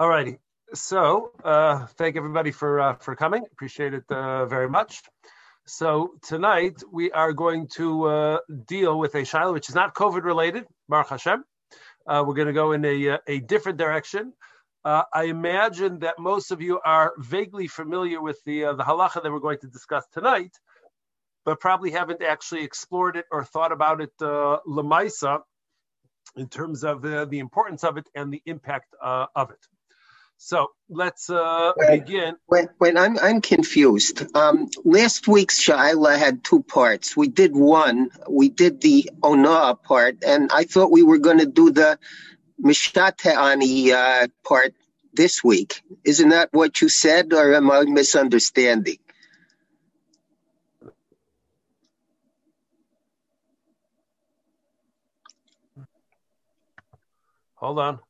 All righty. So uh, thank everybody for uh, for coming. Appreciate it uh, very much. So tonight we are going to uh, deal with a shaila which is not COVID related. Baruch Hashem. Uh, we're going to go in a uh, a different direction. I imagine that most of you are vaguely familiar with the the halacha that we're going to discuss tonight, but probably haven't actually explored it or thought about it uh, lemaisa in terms of the importance of it and the impact of it. So let's uh, begin. When, when I'm I'm confused. Um, last week's Shaila had two parts. We did one. We did the Ona part, and I thought we were going to do the Mishateani uh, part this week. Isn't that what you said, or am I misunderstanding? Hold on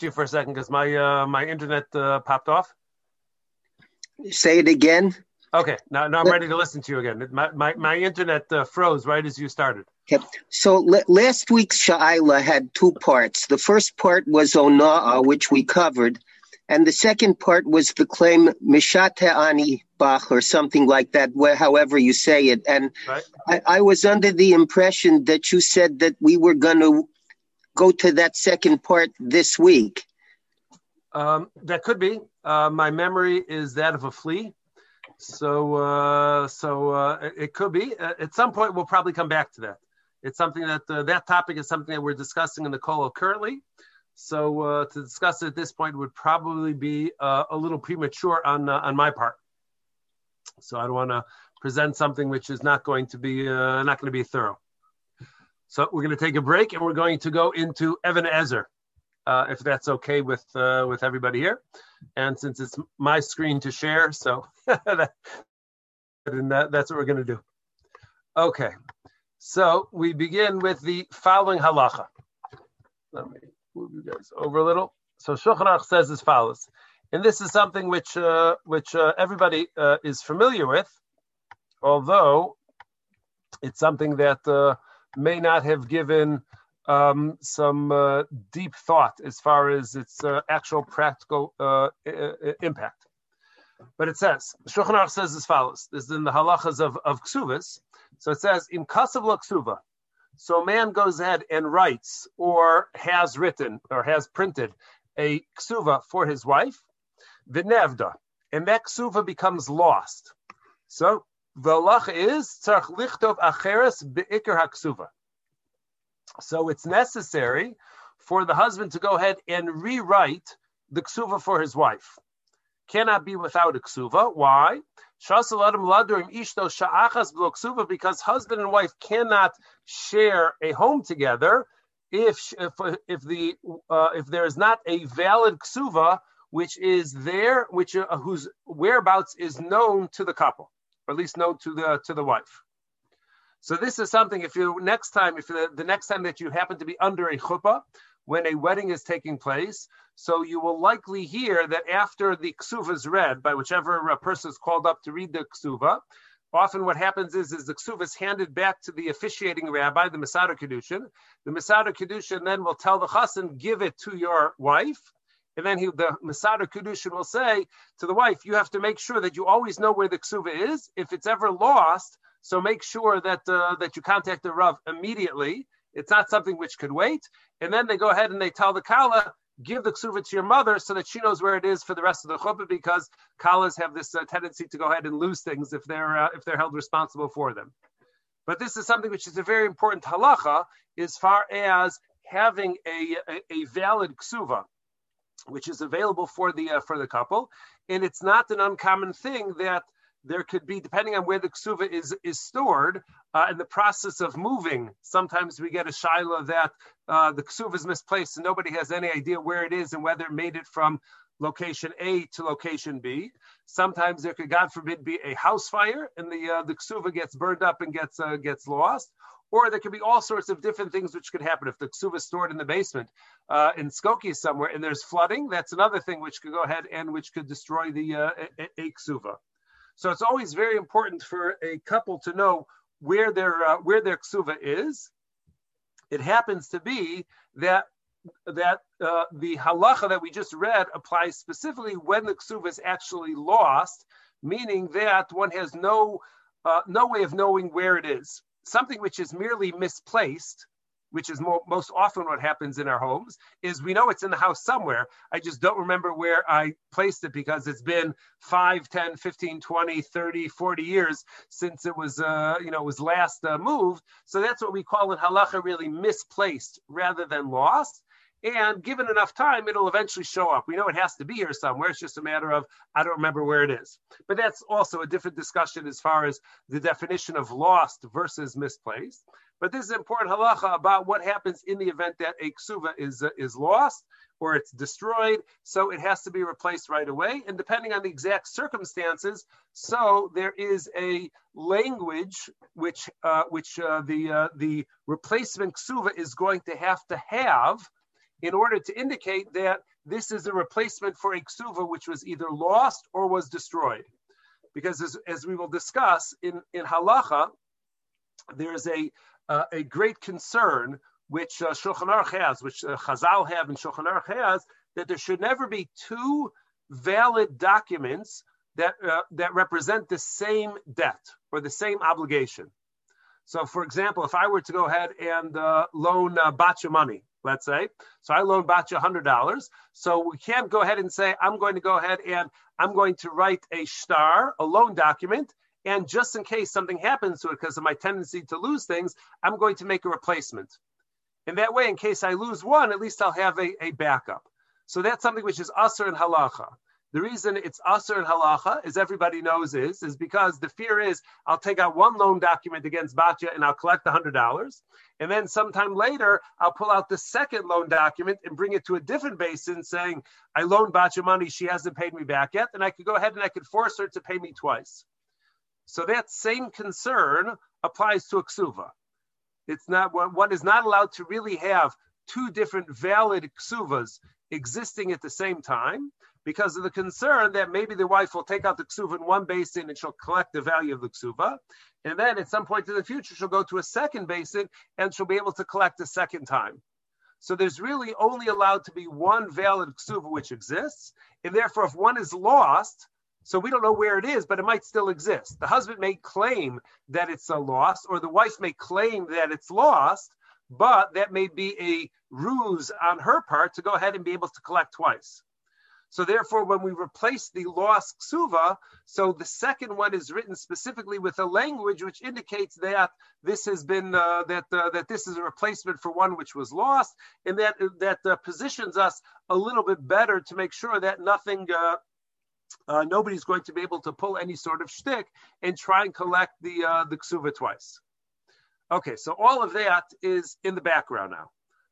you for a second because my uh, my internet uh, popped off. Say it again. Okay, now, now I'm ready to listen to you again. My my, my internet uh, froze right as you started. Okay. So l- last week's Sha'ila had two parts. The first part was Ona'a, which we covered, and the second part was the claim Mishate Ani Bach or something like that, where, however you say it. And right. I, I was under the impression that you said that we were going to go to that second part this week? Um, that could be. Uh, my memory is that of a flea. So, uh, so uh, it could be. Uh, at some point, we'll probably come back to that. It's something that uh, that topic is something that we're discussing in the kollel currently. So uh, to discuss it at this point would probably be a little premature on on my part. So I don't want to present something which is not going to be not going to be thorough. So we're going to take a break and we're going to go into Evan Ezer, uh, if that's okay with uh, with everybody here. And since it's my screen to share, so that, that, that's what we're going to do. Okay, so we begin with the following halacha. Let me move you guys over a little. So Shulchan says as follows, and this is something which uh, which uh, everybody uh, is familiar with, although it's something that uh, may not have given um, some uh, deep thought as far as its uh, actual practical uh, impact. But it says, Shulchan Aruch says as follows. This is in the halachas of, of ksuvas. So it says, in kasav ksuva. So a man goes ahead and writes or has written or has printed a ksuva for his wife, nevda, and that ksuva becomes lost. So the halacha is tzarch lichtov acheres beikar haksuva. So it's necessary for the husband to go ahead and rewrite the ksuva for his wife. Cannot be without a ksuva. Why? Because husband and wife cannot share a home together if if, if the uh, if there is not a valid ksuva which is there, which uh, whose whereabouts is known to the couple or at least known to the to the wife. So this is something. If you next time, if the, the next time that you happen to be under a chuppah when a wedding is taking place, so you will likely hear that after the ksuva is read by whichever uh, person is called up to read the ksuva. Often, what happens is, is the ksuva is handed back to the officiating rabbi, the Mesader Kiddushin. The Mesader Kiddushin then will tell the chassan, give it to your wife, and then he, the Mesader Kiddushin will say to the wife, you have to make sure that you always know where the ksuva is. If it's ever lost, so make sure that uh, that you contact the Rav immediately. It's not something which could wait. And then they go ahead and they tell the Kala, give the ksuva to your mother so that she knows where it is for the rest of the chuppah because Kalas have this uh, tendency to go ahead and lose things if they're uh, if they're held responsible for them. But this is something which is a very important halacha as far as having a, a, a valid ksuva which is available for the uh, for the couple, and it's not an uncommon thing that there could be, depending on where the ksuva is is stored, uh, in the process of moving. Sometimes we get a shaila that uh, the ksuva is misplaced and nobody has any idea where it is and whether it made it from location A to location B. Sometimes there could, God forbid, be a house fire and the uh, the ksuva gets burned up and gets uh, gets lost or there could be all sorts of different things which could happen if the ksuva is stored in the basement uh, in Skokie somewhere and there's flooding. That's another thing which could go ahead and which could destroy the uh, a, a ksuva. So it's always very important for a couple to know where their uh, where their ksuva is. It happens to be that that uh, the halacha that we just read applies specifically when the ksuva is actually lost, meaning that one has no uh, no way of knowing where it is. Something which is merely misplaced which is mo- most often what happens in our homes, is we know it's in the house somewhere. I just don't remember where I placed it because it's been 5, 10, 15, 20, 30, 40 years since it was, uh, you know, was last uh, moved. So that's what we call in halacha really misplaced rather than lost. And given enough time, it'll eventually show up. We know it has to be here somewhere. It's just a matter of, I don't remember where it is. But that's also a different discussion as far as the definition of lost versus misplaced. But this is important halacha about what happens in the event that a ksuva is, uh, is lost or it's destroyed. So it has to be replaced right away. And depending on the exact circumstances, so there is a language which, uh, which uh, the, uh, the replacement ksuva is going to have to have in order to indicate that this is a replacement for a ksuva which was either lost or was destroyed. Because as, as we will discuss in, in halacha, there's a, uh, a great concern which uh, Shulchan Aruch has, which uh, Chazal have and Shulchan Aruch has, that there should never be two valid documents that, uh, that represent the same debt or the same obligation. So, for example, if I were to go ahead and uh, loan uh, Batya money, let's say. So I loan Batya $100. So we can't go ahead and say, I'm going to go ahead and I'm going to write a shtar, a loan document, and just in case something happens to it because of my tendency to lose things, I'm going to make a replacement. In that way, in case I lose one, at least I'll have a, a backup. So that's something which is assur and halacha. The reason it's assur and halacha, as everybody knows, is is because the fear is I'll take out one loan document against Batya and I'll collect the hundred dollars, and then sometime later I'll pull out the second loan document and bring it to a different beis din, saying I loaned Batya money, she hasn't paid me back yet, and I could go ahead and I could force her to pay me twice. So that same concern applies to a ksuva. It's not one is not allowed to really have two different valid ksuvas existing at the same time because of the concern that maybe the wife will take out the ksuva in one beis din and she'll collect the value of the ksuva. And then at some point in the future, she'll go to a second beis din and she'll be able to collect a second time. So there's really only allowed to be one valid ksuva which exists. And therefore, if one is lost, so we don't know where it is, but it might still exist. The husband may claim that it's a loss, or the wife may claim that it's lost, but that may be a ruse on her part to go ahead and be able to collect twice. So therefore, when we replace the lost ksuva, so the second one is written specifically with a language which indicates that this has been uh, that uh, that this is a replacement for one which was lost, and that that uh, positions us a little bit better to make sure that nothing. Uh, uh, nobody's going to be able to pull any sort of shtick and try and collect the uh, the ksuva twice. Okay, so all of that is in the background now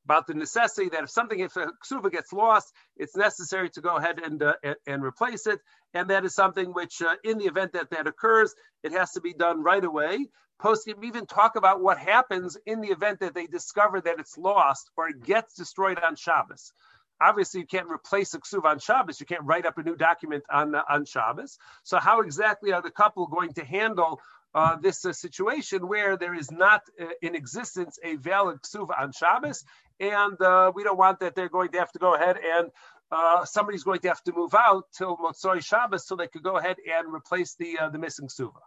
about the necessity that if something, if a ksuva gets lost, it's necessary to go ahead and, uh, and, replace it. And that is something which, uh, in the event that that occurs, it has to be done right away. Poskim even talk about what happens in the event that they discover that it's lost or it gets destroyed on Shabbos. Obviously, you can't replace a ksuva on Shabbos. You can't write up a new document on, uh, on Shabbos. So, how exactly are the couple going to handle uh, this uh, situation where there is not uh, in existence a valid ksuva on Shabbos, and uh, we don't want that they're going to have to go ahead and uh, somebody's going to have to move out till Motzoi Shabbos so they could go ahead and replace the uh, the missing ksuva.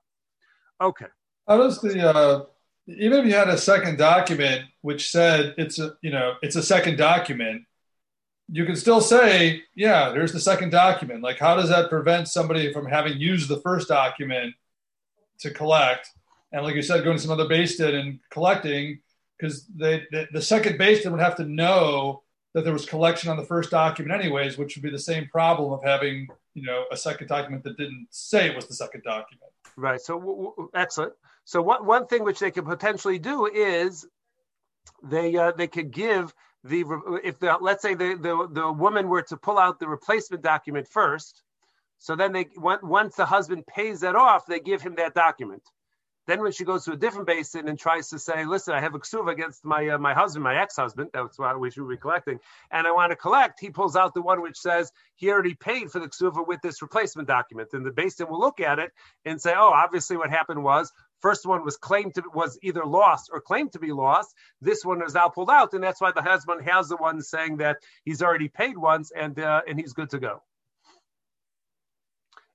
Okay. How does the even if you had a second document which said it's a you know it's a second document you can still say, yeah, there's the second document. Like, how does that prevent somebody from having used the first document to collect. And like you said, going to some other beis din and collecting because they, the, the second beis din would have to know that there was collection on the first document anyways, which would be the same problem of having, you know, a second document that didn't say it was the second document. Right. So w- w- excellent. So one, one thing which they could potentially do is they uh, they could give the if the let's say the, the the woman were to pull out the replacement document first so then they once the husband pays that off, they give him that document. Then when she goes to a different beis din and tries to say, "Listen, I have a ksuva against my uh, my husband, my ex-husband. That's why we should be collecting, and I want to collect." He pulls out the one which says he already paid for the ksuva with this replacement document, and the beis din will look at it and say, "Oh, obviously what happened was First one was claimed to was either lost or claimed to be lost. This one is now pulled out, and that's why the husband has the one saying that he's already paid once and uh, and he's good to go.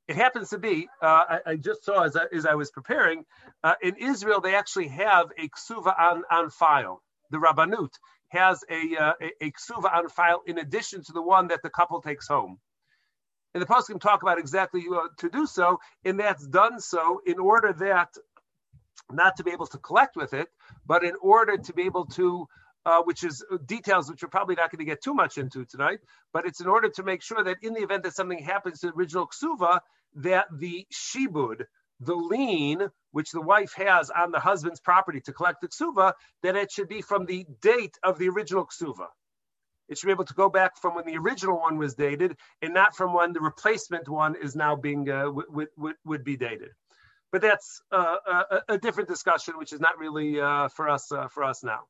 It happens to be, uh, I, I, just saw as I, as I was preparing, uh, in Israel, they actually have a ksuva on, on file. The Rabbanut has a, uh, a, a ksuva on file in addition to the one that the couple takes home. And the poskim talk about exactly uh, to do so, and that's done so in order that not to be able to collect with it, but in order to be able to, uh, which is details which we're probably not going to get too much into tonight, but it's in order to make sure that in the event that something happens to the original ksuva, that the shibud, the lien which the wife has on the husband's property to collect the ksuva, that it should be from the date of the original ksuva. It should be able to go back from when the original one was dated and not from when the replacement one is now being uh, would, would, be dated but that's uh, a, a, different discussion, which is not really uh, for us uh, for us now.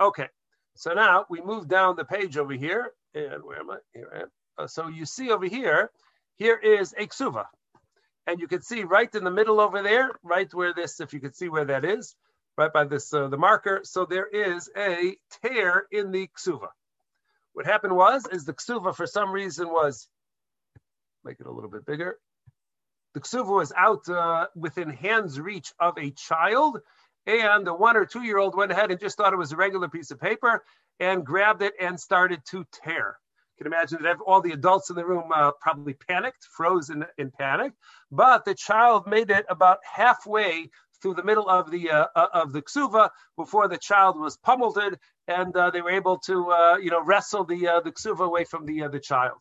Okay, so now we move down the page over here, and where am I? Here I am. Uh, so you see over here, here is a ksuva, and you can see right in the middle over there, right where this, if you can see where that is, right by this uh, the marker. So there is a tear in the ksuva. What happened was, is the ksuva for some reason was, make it a little bit bigger the ksuva was out uh, within hand's reach of a child, and the one or two year old went ahead and just thought it was a regular piece of paper and grabbed it and started to tear. Can imagine that all the adults in the room uh, probably panicked, froze in, in panic, but the child made it about halfway through the middle of the uh, uh of the ksuva before the child was pummeled, and uh, they were able to uh, you know wrestle the uh, the ksuva away from the uh, the child.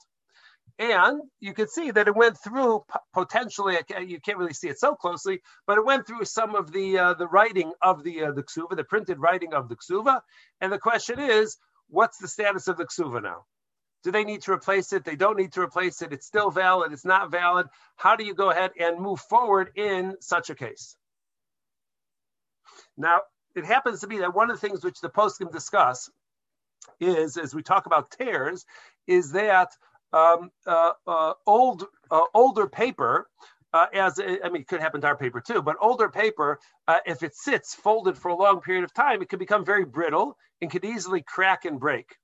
And you can see that it went through potentially, you can't really see it so closely, but it went through some of the the writing of the uh, the ksuva, the printed writing of the ksuva. And the question is, what's the status of the ksuva now? Do they need to replace it? They don't need to replace it. It's still valid. It's not valid. How do you go ahead and move forward in such a case? Now, it happens to be that one of the things which the post can discuss is, as we talk about tears, is that um, uh, uh, old uh, older paper. Uh, as I mean, it could happen to our paper too, but older paper, uh, if it sits folded for a long period of time, it could become very brittle and could easily crack and break.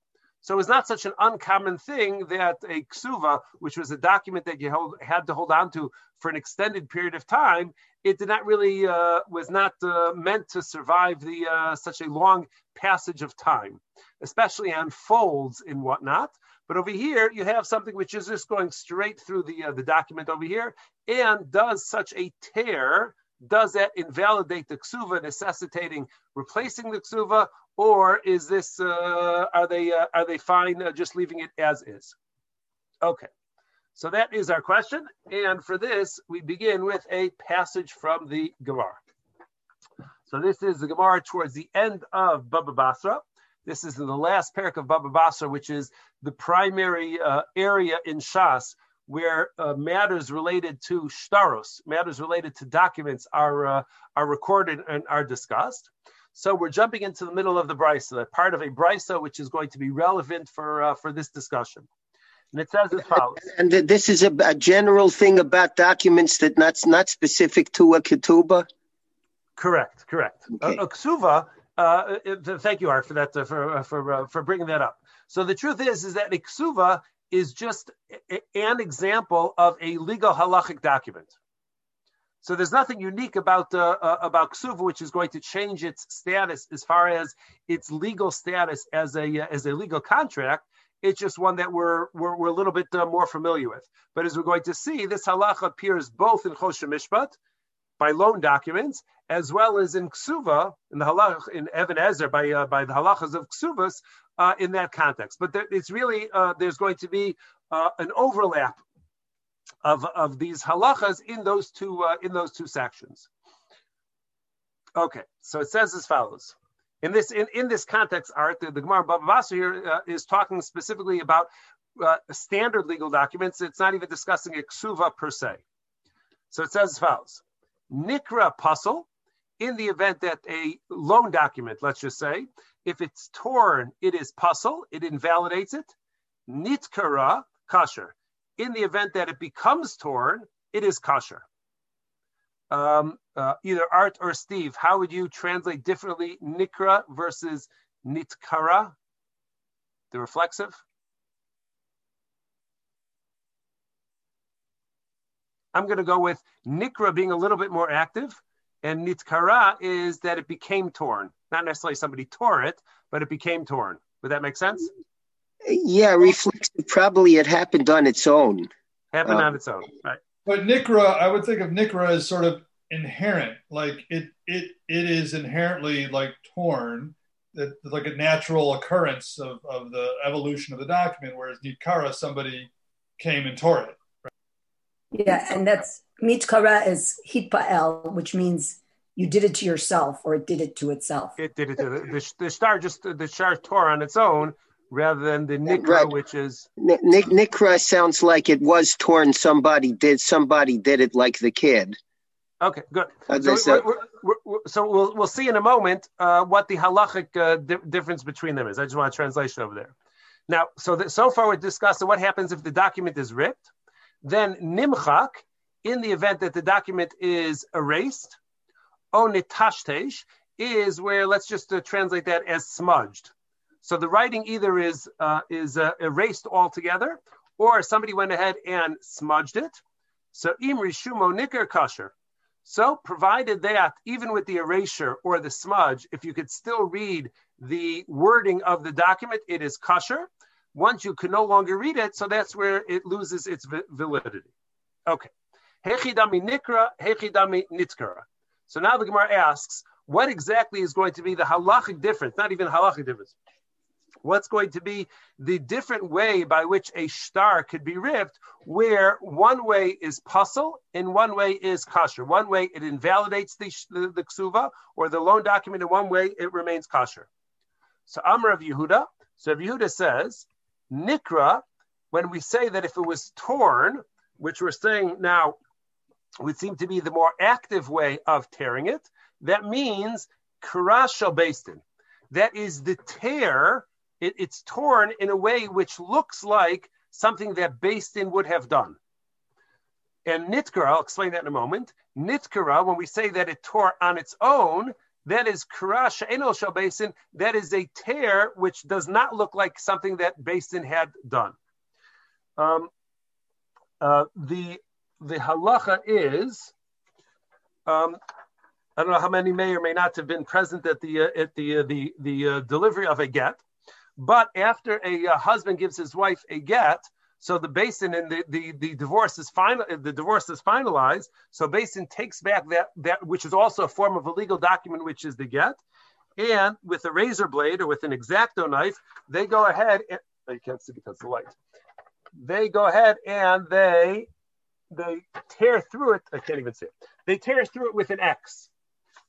So it was not such an uncommon thing that a ksuva, which was a document that you hold, had to hold on to for an extended period of time, it did not really uh, was not uh, meant to survive the uh, such a long passage of time, especially on folds and whatnot. But over here, you have something which is just going straight through the, uh, the document over here. And does such a tear, does that invalidate the ksuva, necessitating replacing the ksuva, or is this, uh, are they, uh, are they fine uh, just leaving it as is? Okay. So that is our question. And for this, we begin with a passage from the Gemara. So this is the Gemara towards the end of Baba Basra. This is in the last perek of Baba Basra, which is the primary uh, area in Shas where uh, matters related to shtaros, matters related to documents, are uh, are recorded and are discussed. So we're jumping into the middle of the brisa, part of a brisa which is going to be relevant for uh, for this discussion. And it says as follows. And this is a, a general thing about documents that not not specific to a ketubah. Correct, correct. Okay. A, a ksuva uh, thank you, Art, for that uh, for uh, for uh, for bringing that up. So the truth is, is that iksuva is just a, an example of a legal halachic document. So there's nothing unique about uh, about ksuva which is going to change its status as far as its legal status as a as a legal contract. It's just one that we're we're, we're a little bit more familiar with. But as we're going to see, this halacha appears both in Choshen Mishpat by loan documents, as well as in ksuva, in the halach, in Even HaEzer, by uh, by the halachas of ksuvas, uh, in that context. But there, it's really uh, there's going to be uh, an overlap of of these halachas in those two uh, in those two sections. Okay, so it says as follows. In this in, in this context, art the, the Gemara Baba Basra here uh, is talking specifically about standard legal documents. It's not even discussing a ksuva per se. So it says as follows. Nikra pasul, in the event that a loan document, let's just say, if it's torn, it is puzzle, it invalidates it. Nitkara kasher. In the event that it becomes torn, it is kasher. um, uh, either Art or Steve, how would you translate differently nikra versus nitkara, the reflexive? I'm going to go with nikra being a little bit more active, and nitkara is that it became torn. Not necessarily somebody tore it, but it became torn. Would that make sense? Yeah, reflexive. Probably it happened on its own. Happened on um, its own, right? But Nikra, I would think of Nikra as sort of inherent, like it it it is inherently like torn, that like a natural occurrence of, of the evolution of the document, whereas Nitkara, somebody came and tore it. Right? Yeah, and that's Mitkara is hitpael, which means you did it to yourself or it did it to itself. It did it to the, the, the shtar, just the shtar tore on its own rather than the nikra, right. which is N- nikra sounds like it was torn. Somebody did. Somebody did it, like the kid. Okay, good. So, we're, we're, we're, so we'll we'll see in a moment uh, what the halachic uh, di- difference between them is. I just want a translation over there. Now, so that, so far we're discussing what happens if the document is ripped. Then nimchak, in the event that the document is erased, onitashtesh is where let's just uh, translate that as smudged. So the writing either is uh, is uh, erased altogether, or somebody went ahead and smudged it. So im rishumo nicker kasher. So provided that even with the erasure or the smudge, if you could still read the wording of the document, it is kasher. Once you can no longer read it, so that's where it loses its validity. Okay. Hechidami nikra, hechidami nitkara. So now the Gemara asks, what exactly is going to be the halachic difference? Not even halachic difference what's going to be the different way by which a shtar could be ripped, where one way is pasul and one way is kosher. One way it invalidates the, the, the ksuva or the loan document, and one way it remains kosher. So Amr of Yehuda, so Yehuda says, Nikra, when we say that if it was torn, which we're saying now would seem to be the more active way of tearing it, that means karashal beis din. That is the tear it, it's torn in a way which looks like something that Din would have done. And Nitkara, I'll explain that in a moment. Nitkara, when we say that it tore on its own, that is Kara She'enol Shal Beis Din, that is a tear which does not look like something that Din had done. Um, uh, the the halacha is um, I don't know how many may or may not have been present at the uh, at the uh, the the uh, delivery of a get, but after a uh, husband gives his wife a get, so the beis din and the, the, the divorce is final the divorce is finalized. So beis din takes back that that which is also a form of a legal document, which is the get. And with a razor blade or with an X-Acto knife, they go ahead and oh, you can't see because the light. They go ahead and they they tear through it. I can't even see it. They tear through it with an X.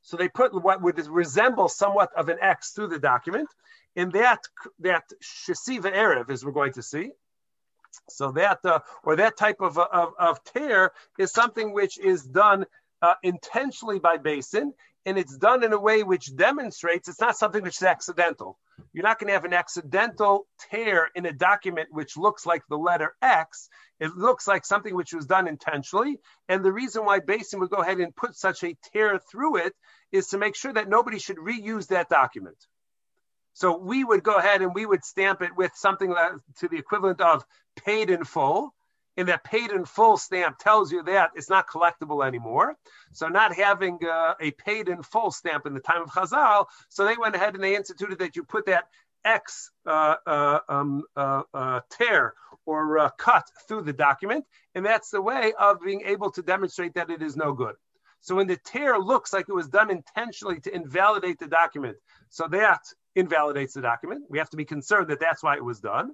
So they put what would resemble somewhat of an X through the document, in that that shesiva erev, as we're going to see. So that uh, or that type of, of, of tear is something which is done uh, intentionally by Beis Din, and it's done in a way which demonstrates it's not something which is accidental. You're not going to have an accidental tear in a document which looks like the letter X. It looks like something which was done intentionally. And the reason why beis din would go ahead and put such a tear through it is to make sure that nobody should reuse that document. So we would go ahead and we would stamp it with something to the equivalent of paid in full. And that paid in full stamp tells you that it's not collectible anymore. So not having uh, a paid in full stamp in the time of Chazal, so they went ahead and they instituted that you put that X uh, uh, um, uh, uh, tear or uh, cut through the document, and that's the way of being able to demonstrate that it is no good. So when the tear looks like it was done intentionally to invalidate the document, so that invalidates the document. We have to be concerned that that's why it was done.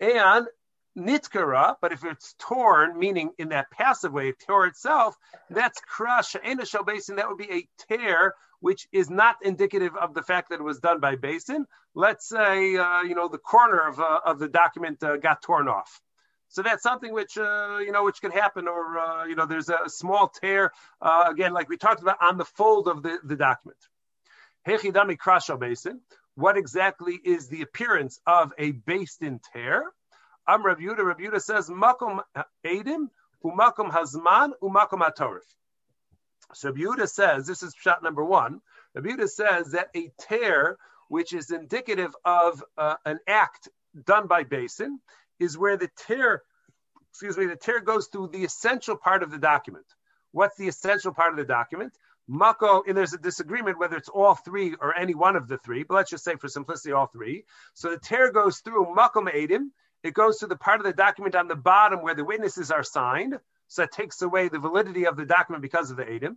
And nitkara, but if it's torn, meaning in that passive way, tore itself, that's crush, beis din, that would be a tear, which is not indicative of the fact that it was done by beis din. Let's say, uh, you know, the corner of, uh, of the document uh, got torn off. So that's something which uh, you know which could happen, or uh, you know there's a small tear uh, again, like we talked about on the fold of the, the document. Hechidami krasha beis din. What exactly is the appearance of a beis din tear? Am Rav Yudah. Rav Yudah says makom edim umakom hazman umakom hatorif. So Yehuda says, this is shot number one. Yehuda says that a tear, which is indicative of uh, an act done by Beis Din, is where the tear, excuse me, the tear goes through the essential part of the document. What's the essential part of the document? Mako, and there's a disagreement whether it's all three or any one of the three, but let's just say for simplicity, all three. So the tear goes through Makom Edim. It goes to the part of the document on the bottom where the witnesses are signed. So it takes away the validity of the document because of the Edim.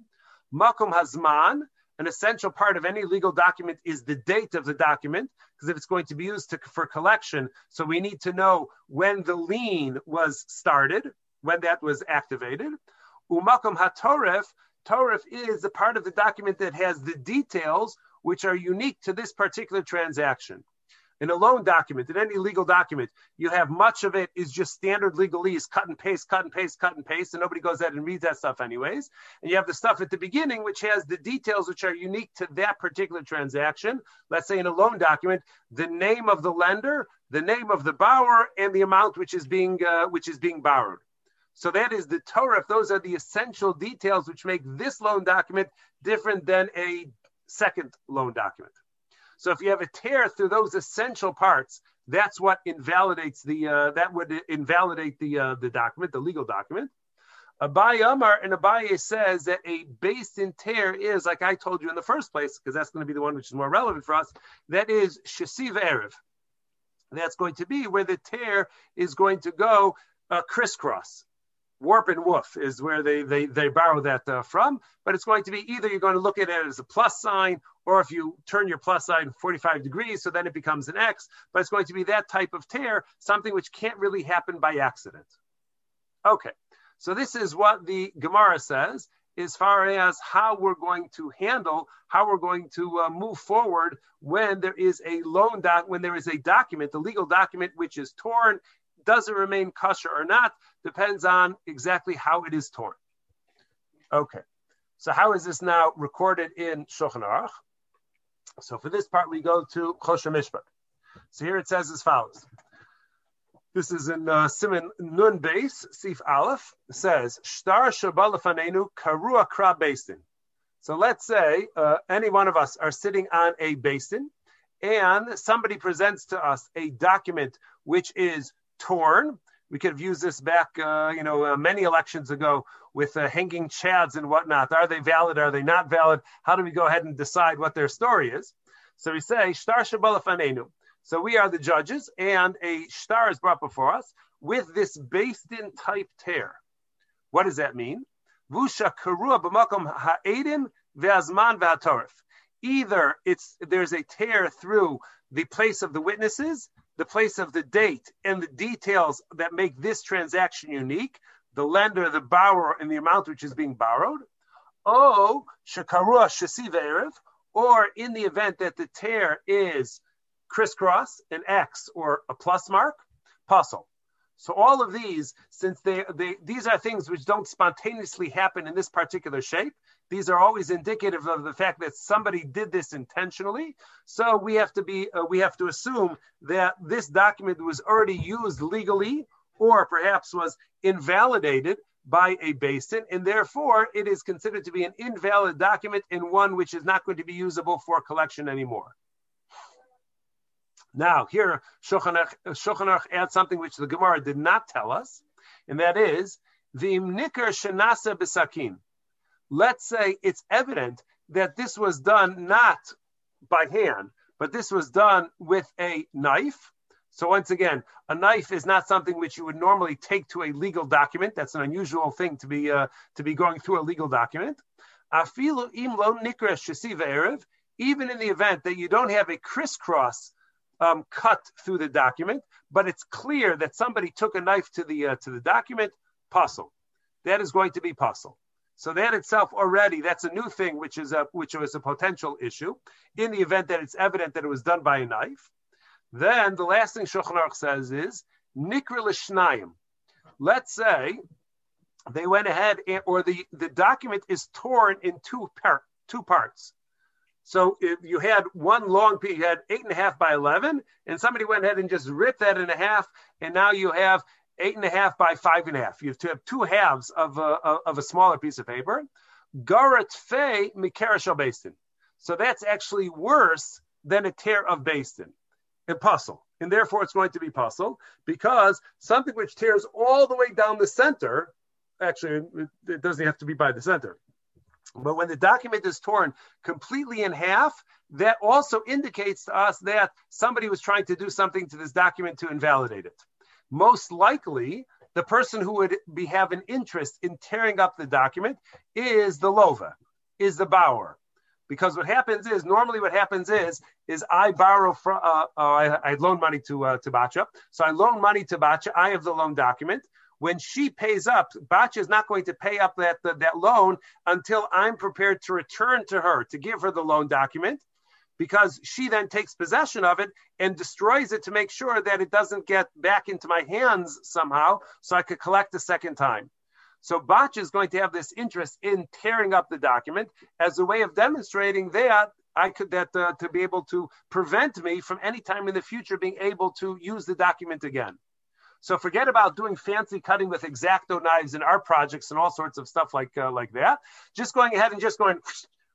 Makom Hazman, an essential part of any legal document is the date of the document, because if it's going to be used to, for collection, so we need to know when the lien was started, when that was activated. Umakom HaToref, Torah is a part of the document that has the details which are unique to this particular transaction. In a loan document, in any legal document, you have much of it is just standard legalese, cut and paste, cut and paste, cut and paste, and nobody goes out and reads that stuff anyways. And you have the stuff at the beginning, which has the details which are unique to that particular transaction. Let's say in a loan document, the name of the lender, the name of the borrower, and the amount which is being uh, which is being borrowed. So that is the Torah. Those are the essential details which make this loan document different than a second loan document. So if you have a tear through those essential parts, that's what invalidates the uh, that would invalidate the uh, the document, the legal document. Abaye Amar and Abaye says that a beis din tear is, like I told you in the first place, because that's going to be the one which is more relevant for us. That is shesiv erev. That's going to be where the tear is going to go uh, crisscross warp and woof is where they they, they borrow that uh, from. But it's going to be either you're going to look at it as a plus sign, or if you turn your plus sign 45 degrees, so then it becomes an X. But it's going to be that type of tear, something which can't really happen by accident. Okay, so this is what the Gemara says as far as how we're going to handle, how we're going to uh, move forward when there is a loan doc, when there is a document, the legal document which is torn does it remain kosher or not depends on exactly how it is torn. Okay, so how is this now recorded in Shulchan Aruch? So for this part, we go to Choshen Mishpat. So here it says as follows. This is in uh, Siman Nun Beis, Sif Aleph, says, Shtar Shabalafanenu Karua Kra Beis Din. So let's say uh, any one of us are sitting on a beis din and somebody presents to us a document which is torn. We could have used this back, uh, you know, uh, many elections ago with uh, hanging chads and whatnot. Are they valid? Are they not valid? How do we go ahead and decide what their story is? So we say, shtar shabalafanenu. So we are the judges, and a shtar is brought before us with this based-in type tear. What does that mean? Vusha b'makom ha'edim ve'azman. Either it's there's a tear through the place of the witnesses, the place of the date, and the details that make this transaction unique, the lender, the borrower, and the amount which is being borrowed. Oh, shakarua shasiv or in the event that the tear is crisscross, an X or a plus mark, pasul. So all of these, since they, they these are things which don't spontaneously happen in this particular shape, these are always indicative of the fact that somebody did this intentionally. So we have to be, uh, we have to assume that this document was already used legally, or perhaps was invalidated by a beis din, and therefore it is considered to be an invalid document and one which is not going to be usable for collection anymore. Now, here Shulchan Aruch adds something which the Gemara did not tell us, and that is the nikar shenasa besakin let's say it's evident that this was done not by hand, but this was done with a knife. So once again, a knife is not something which you would normally take to a legal document. That's an unusual thing to be uh, to be going through a legal document. Even in the event that you don't have a crisscross um, cut through the document, but it's clear that somebody took a knife to the uh, to the document, pasul. That is going to be pasul. So that itself already, that's a new thing, which is a which was a potential issue. In the event that it's evident that it was done by a knife, then the last thing Shulchan Aruch says is nikra. Let's say they went ahead and, or the, the document is torn in two par, two parts. So if you had one long piece, you had eight and a half by eleven, and somebody went ahead and just ripped that in half, and now you have eight and a half by five and a half. You have to have two halves of a, of a smaller piece of paper. Garat Fei Mikarash Beis Din. So that's actually worse than a tear of Beis Din. Impossible. And therefore it's going to be possible because something which tears all the way down the center, actually, it doesn't have to be by the center. But when the document is torn completely in half, that also indicates to us that somebody was trying to do something to this document to invalidate it. Most likely, the person who would be have an interest in tearing up the document is the lova, is the bower. Because what happens is normally what happens is is I borrow from uh, uh, I, I, loan money to uh, to Bacha, so I loan money to Bacha. I have the loan document. When she pays up, Bacha is not going to pay up that, that that loan until I'm prepared to return to her to give her the loan document because she then takes possession of it and destroys it to make sure that it doesn't get back into my hands somehow so I could collect a second time. So Bach is going to have this interest in tearing up the document as a way of demonstrating that I could that uh, to be able to prevent me from any time in the future being able to use the document again. So forget about doing fancy cutting with X-Acto knives in our projects and all sorts of stuff like uh, like that. Just going ahead and just going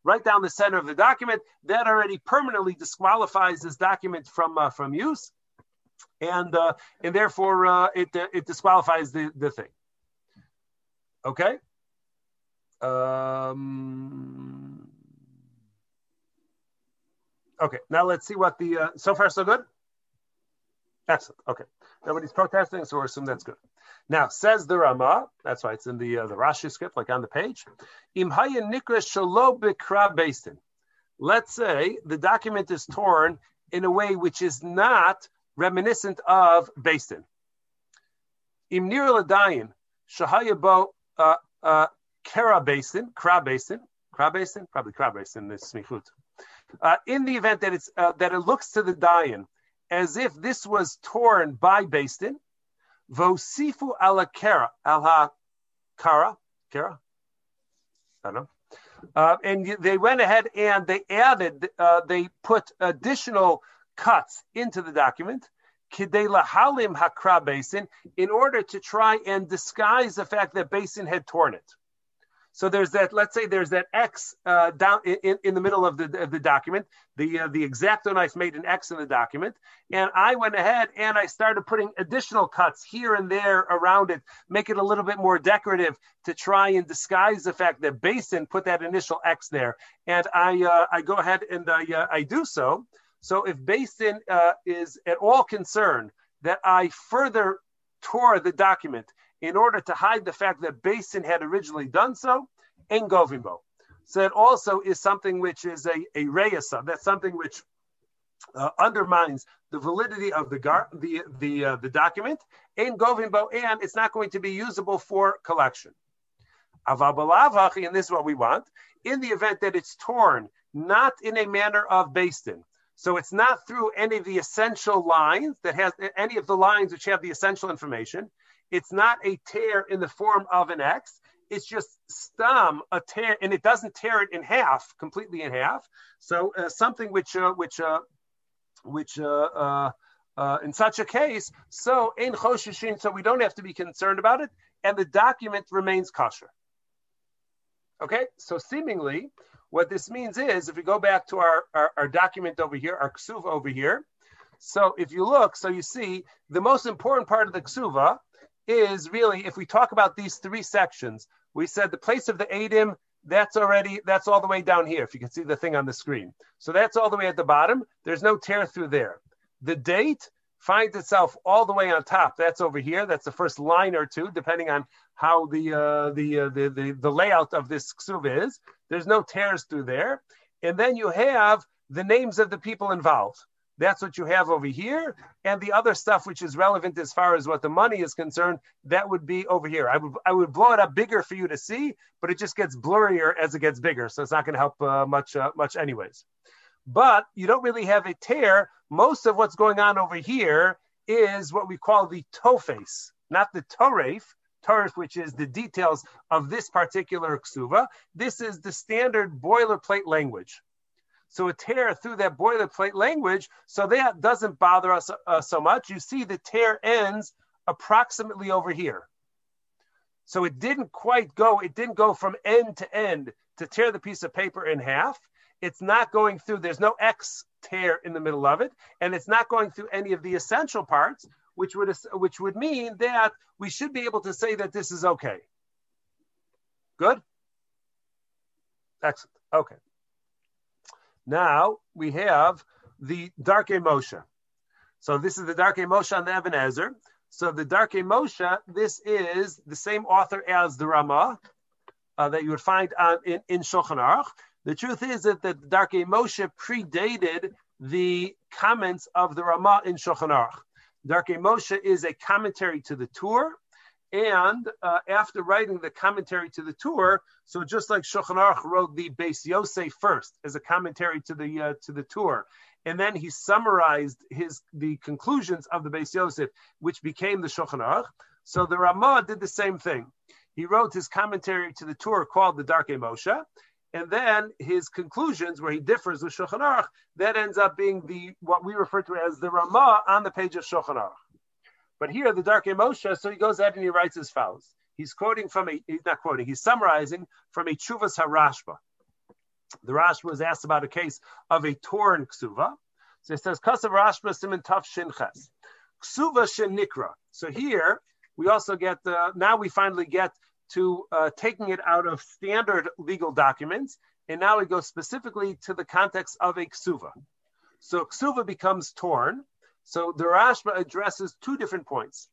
right down the center of the document, that already permanently disqualifies this document from uh, from use, and uh, and therefore uh, it uh, it disqualifies the the thing. Okay. Um, okay. Now let's see what the uh, so far so good. Excellent. Okay. Nobody's protesting, so we assume that's good. Now, says the Rama, that's why it's in the uh, the Rashi script, like on the page. Im nikra shalo bikra Let's say the document is torn in a way which is not reminiscent of beis din. Im nir ladayin shahayabo uh, uh, kara beis din, kra beis din, kra beis din, probably kra beis din. This smichut. Uh, in the event that it's uh, that it looks to the dayan as if this was torn by beis din, Vosifu ala kara, ala kara, kara, I don't know. Uh, and they went ahead and they added, uh, they put additional cuts into the document, in order to try and disguise the fact that beis din had torn it. So there's that. Let's say there's that X uh, down in, in the middle of the of the document. The uh, the X-Acto knife made an X in the document, and I went ahead and I started putting additional cuts here and there around it, make it a little bit more decorative to try and disguise the fact that Beis Din put that initial X there. And I uh, I go ahead and I uh, I do so. So if Beis Din uh, is at all concerned that I further tore the document in order to hide the fact that Beis Din had originally done so, in Govimbo. So it also is something which is a, a reyasa. That's something which uh, undermines the validity of the gar- the the uh, the document in Govimbo, and it's not going to be usable for collection. Avabalavachi, and this is what we want, in the event that it's torn, not in a manner of Beis Din. So it's not through any of the essential lines that has any of the lines which have the essential information. It's not a tear in the form of an X. It's just stam a tear, and it doesn't tear it in half, completely in half. So uh, something which uh, which uh, which uh, uh, uh, in such a case, so in choshishin, so we don't have to be concerned about it, and the document remains kosher. Okay, so seemingly, what this means is, if we go back to our, our, our document over here, our ksuva over here, so if you look, so you see the most important part of the ksuva is really, if we talk about these three sections, we said the place of the Adim, that's already, that's all the way down here, if you can see the thing on the screen. So that's all the way at the bottom. There's no tear through there. The date finds itself all the way on top. That's over here. That's the first line or two, depending on how the uh, the, uh, the, the the layout of this ksuv is. There's no tears through there, and then you have the names of the people involved. That's what you have over here. And the other stuff which is relevant as far as what the money is concerned, that would be over here. I would I would blow it up bigger for you to see, but it just gets blurrier as it gets bigger. So it's not going to help uh, much uh, much anyways. But you don't really have a tear. Most of what's going on over here is what we call the tofes, not the toref, toref, which is the details of this particular ksuva. This is the standard boilerplate language. So a tear through that boilerplate language, so that doesn't bother us uh, so much. You see the tear ends approximately over here. So it didn't quite go, it didn't go from end to end to tear the piece of paper in half. It's not going through, there's no X tear in the middle of it, and it's not going through any of the essential parts, which would which would mean that we should be able to say that this is okay. Good? Excellent. Okay. Now we have the Darkei Moshe. So this is the Darkei Moshe on the Even HaEzer. So the Darkei Moshe, this is the same author as the Rama uh, that you would find on, in, in Shulchan Aruch. The truth is that the Darkei Moshe predated the comments of the Rama in Shulchan Aruch. Darkei Moshe is a commentary to the Tur, and uh, after writing the commentary to the Tur, so just like Shulchan Aruch wrote the Beis Yosef first as a commentary to the uh, to the Tur, and then he summarized his the conclusions of the Beis Yosef, which became the Shulchan Aruch. So the Ramah did the same thing. He wrote his commentary to the Tur called the Darkei Moshe, and then his conclusions, where he differs with Shulchan Aruch, that ends up being the what we refer to as the Ramah on the page of Shulchan Aruch. But here, the Darkei Moshe, so he goes ahead and he writes as follows. He's quoting from a, he's not quoting, he's summarizing from a Chuvas HaRashba. The Rashba was asked about a case of a torn ksuva. So it says, Kasav Rashba Siman Taf Shinches. Ksuva Shenikra. So here we also get the, now we finally get to uh, taking it out of standard legal documents, and now we go specifically to the context of a ksuva. So ksuva becomes torn. So the Rashba addresses two different points.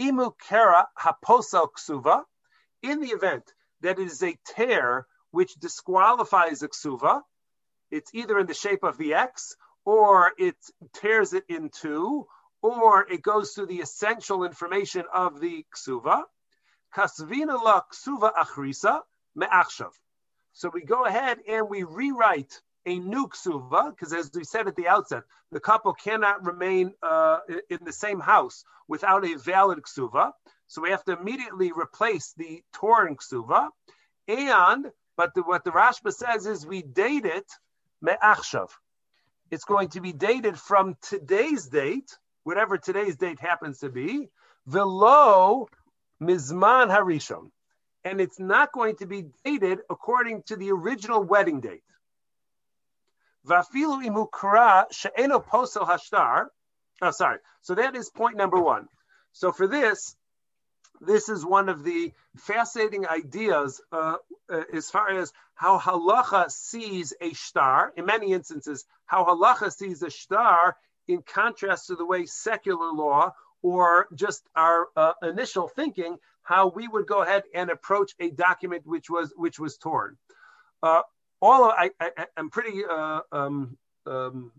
Imu kera haposel ksuva, in the event that it is a tear which disqualifies a ksuva, it's either in the shape of the X, or it tears it in two, or it goes through the essential information of the ksuva. Kasvina la ksuva achrisa me'achshav. So we go ahead and we rewrite a new ksuva, because as we said at the outset, the couple cannot remain uh, in the same house without a valid ksuva. So we have to immediately replace the torn ksuva. And, but the, what the Rashba says is we date it me'achshav. It's going to be dated from today's date, whatever today's date happens to be, below Mizman Harishon. And it's not going to be dated according to the original wedding date. Vafilu imukra she'eno posel hashtar. Oh, sorry. So that is point number one. So for this, this is one of the fascinating ideas uh, uh, as far as how halacha sees a shtar. In many instances, how halacha sees a shtar in contrast to the way secular law or just our uh, initial thinking, how we would go ahead and approach a document which was which was torn. All of, I, I, am pretty uh, um, um,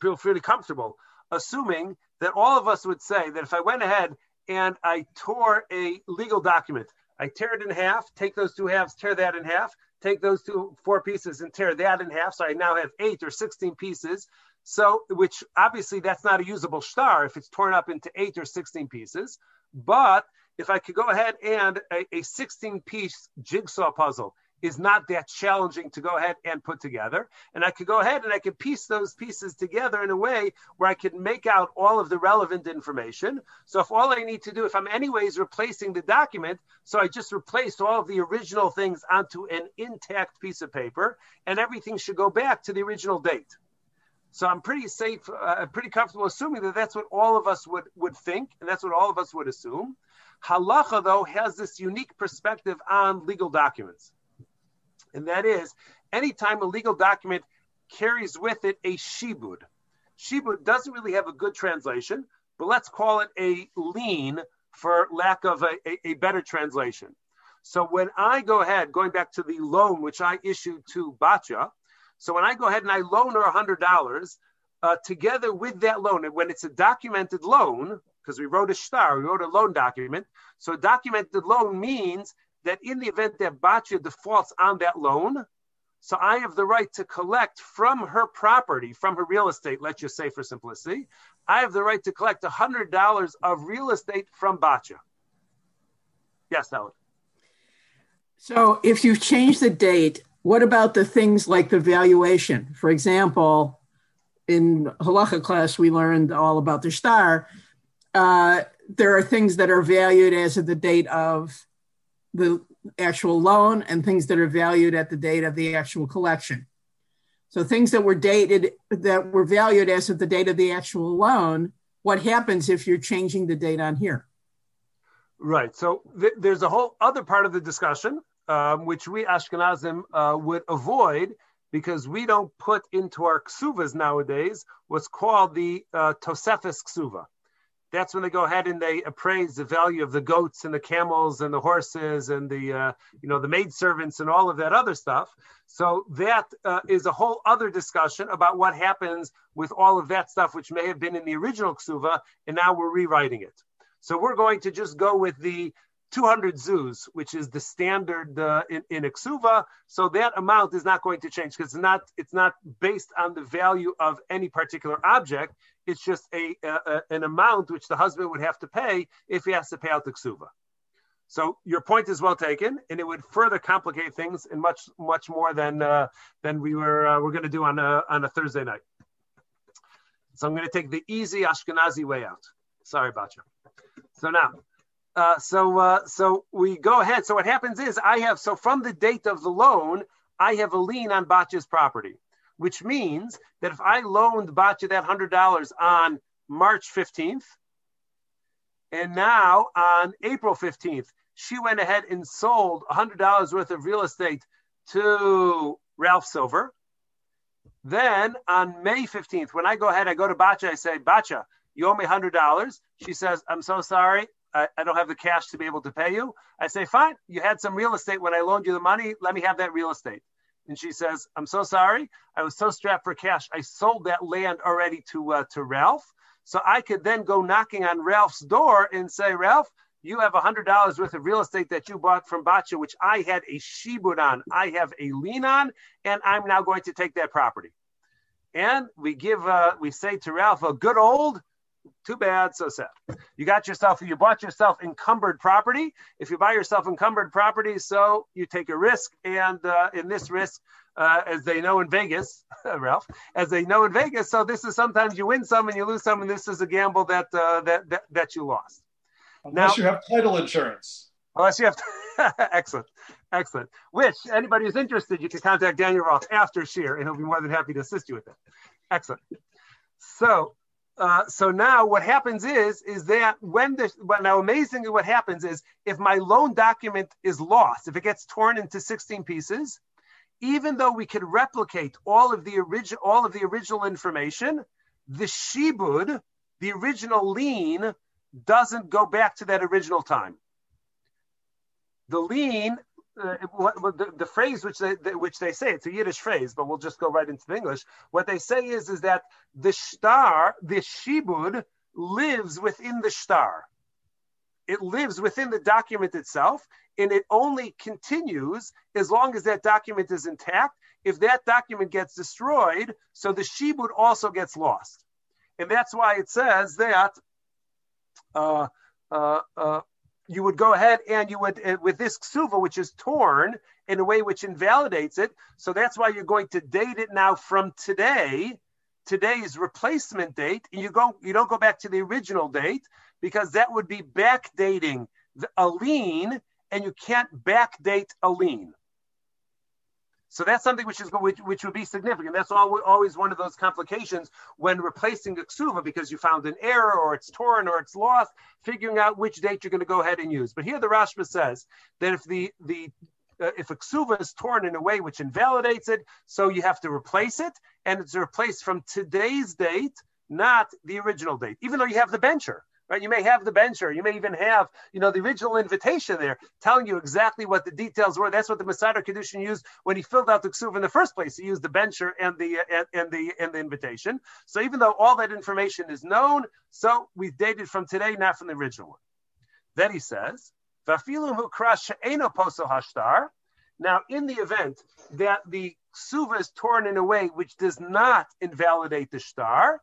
feel pretty comfortable assuming that all of us would say that if I went ahead and I tore a legal document, I tear it in half, take those two halves, tear that in half, take those two four pieces and tear that in half. So I now have eight or 16 pieces. So, which obviously that's not a usable shtar if it's torn up into eight or 16 pieces. But if I could go ahead and a, a 16 piece jigsaw puzzle is not that challenging to go ahead and put together. And I could go ahead and I could piece those pieces together in a way where I could make out all of the relevant information. So if all I need to do, if I'm anyways replacing the document, so I just replaced all of the original things onto an intact piece of paper and everything should go back to the original date. So I'm pretty safe, uh, pretty comfortable assuming that that's what all of us would, would think, and that's what all of us would assume. Halacha, though, has this unique perspective on legal documents. And that is, anytime a legal document carries with it a shibud. Shibud doesn't really have a good translation, but let's call it a lien for lack of a, a, a better translation. So when I go ahead, going back to the loan which I issued to Batya, so when I go ahead and I loan her $100, uh, together with that loan, and when it's a documented loan, because we wrote a shtar, we wrote a loan document. So documented loan means that in the event that Batya defaults on that loan, so I have the right to collect from her property, from her real estate, let's just say for simplicity, I have the right to collect $100 of real estate from Batya. Yes, Helen. So if you change the date what about the things like the valuation? For example, in halacha class, we learned all about the shtar. Uh, there are things that are valued as of the date of the actual loan and things that are valued at the date of the actual collection. So things that were dated that were valued as of the date of the actual loan, what happens if you're changing the date on here? Right. So th- there's a whole other part of the discussion, um, which we Ashkenazim uh, would avoid because we don't put into our ksuvas nowadays what's called the uh, Tosefis ksuva. That's when they go ahead and they appraise the value of the goats and the camels and the horses and the uh, you know the maid servants and all of that other stuff. So that uh, is a whole other discussion about what happens with all of that stuff, which may have been in the original ksuva, and now we're rewriting it. So we're going to just go with the 200 zuz, which is the standard uh, in, in a ksuva. So that amount is not going to change because it's not it's not based on the value of any particular object. It's just a, a, an amount which the husband would have to pay if he has to pay out the ksuva. So your point is well taken, and it would further complicate things and much much more than uh, than we were uh, we're going to do on a on a Thursday night. So I'm going to take the easy Ashkenazi way out. Sorry about you. So now uh, so uh, so we go ahead. So what happens is I have so from the date of the loan, I have a lien on Batya's property, which means that if I loaned Batya that hundred dollars on March fifteenth, and now on April fifteenth, she went ahead and sold hundred dollars worth of real estate to Ralph Silver. Then on May 15th, when I go ahead, I go to Batya, I say, Batya, you owe me $100. She says, I'm so sorry. I, don't have the cash to be able to pay you. I say, fine, you had some real estate when I loaned you the money. Let me have that real estate. And she says, I'm so sorry. I was so strapped for cash. I sold that land already to uh, to Ralph. So I could then go knocking on Ralph's door and say, Ralph, you have $100 worth of real estate that you bought from Batya, which I had a shibud on. I have a lien on, and I'm now going to take that property. And we give, uh, we say to Ralph, a good old too bad, so sad. You got yourself, you bought yourself encumbered property. If you buy yourself encumbered property, so you take a risk, and uh, in this risk, uh, as they know in Vegas, Ralph, as they know in Vegas, so this is sometimes you win some and you lose some, and this is a gamble that uh, that, that that you lost. Unless now, you have title insurance. Unless you have, excellent, excellent. Which anybody who's interested, you can contact Daniel Roth after shiur, and he'll be more than happy to assist you with it. Excellent. So uh, so now what happens is is that when the but now amazingly what happens is if my loan document is lost if it gets torn into 16 pieces even though we could replicate all of the original all of the original information the shibud the original lien doesn't go back to that original time. The lien uh, what, the, the, phrase which they, the, which they say it's a Yiddish phrase, but we'll just go right into the English. What they say is is that the shtar, the shibud, lives within the shtar. It lives within the document itself, and it only continues as long as that document is intact. If that document gets destroyed, so the shibud also gets lost, and that's why it says that. Uh, uh, uh, you would go ahead and you would uh, with this ksuva, which is torn in a way which invalidates it. So that's why you're going to date it now from today, today's replacement date. And you go, you don't go back to the original date because that would be backdating a lien, and you can't backdate a lien. So that's something which is which, which would be significant. That's always one of those complications when replacing a ksuva because you found an error or it's torn or it's lost, figuring out which date you're going to go ahead and use. But here the Rashba says that if the the uh, if a ksuva is torn in a way which invalidates it, so you have to replace it, and it's replaced from today's date, not the original date, even though you have the bencher right? You may have the bencher, you may even have, you know, the original invitation there telling you exactly what the details were. That's what the Mesader Kiddushin used when he filled out the ksuv in the first place. He used the bencher and the uh, and, and the and the invitation. So even though all that information is known, so we've dated from today, not from the original one. Then he says. Now, in the event that the ksuva is torn in a way which does not invalidate the shtar,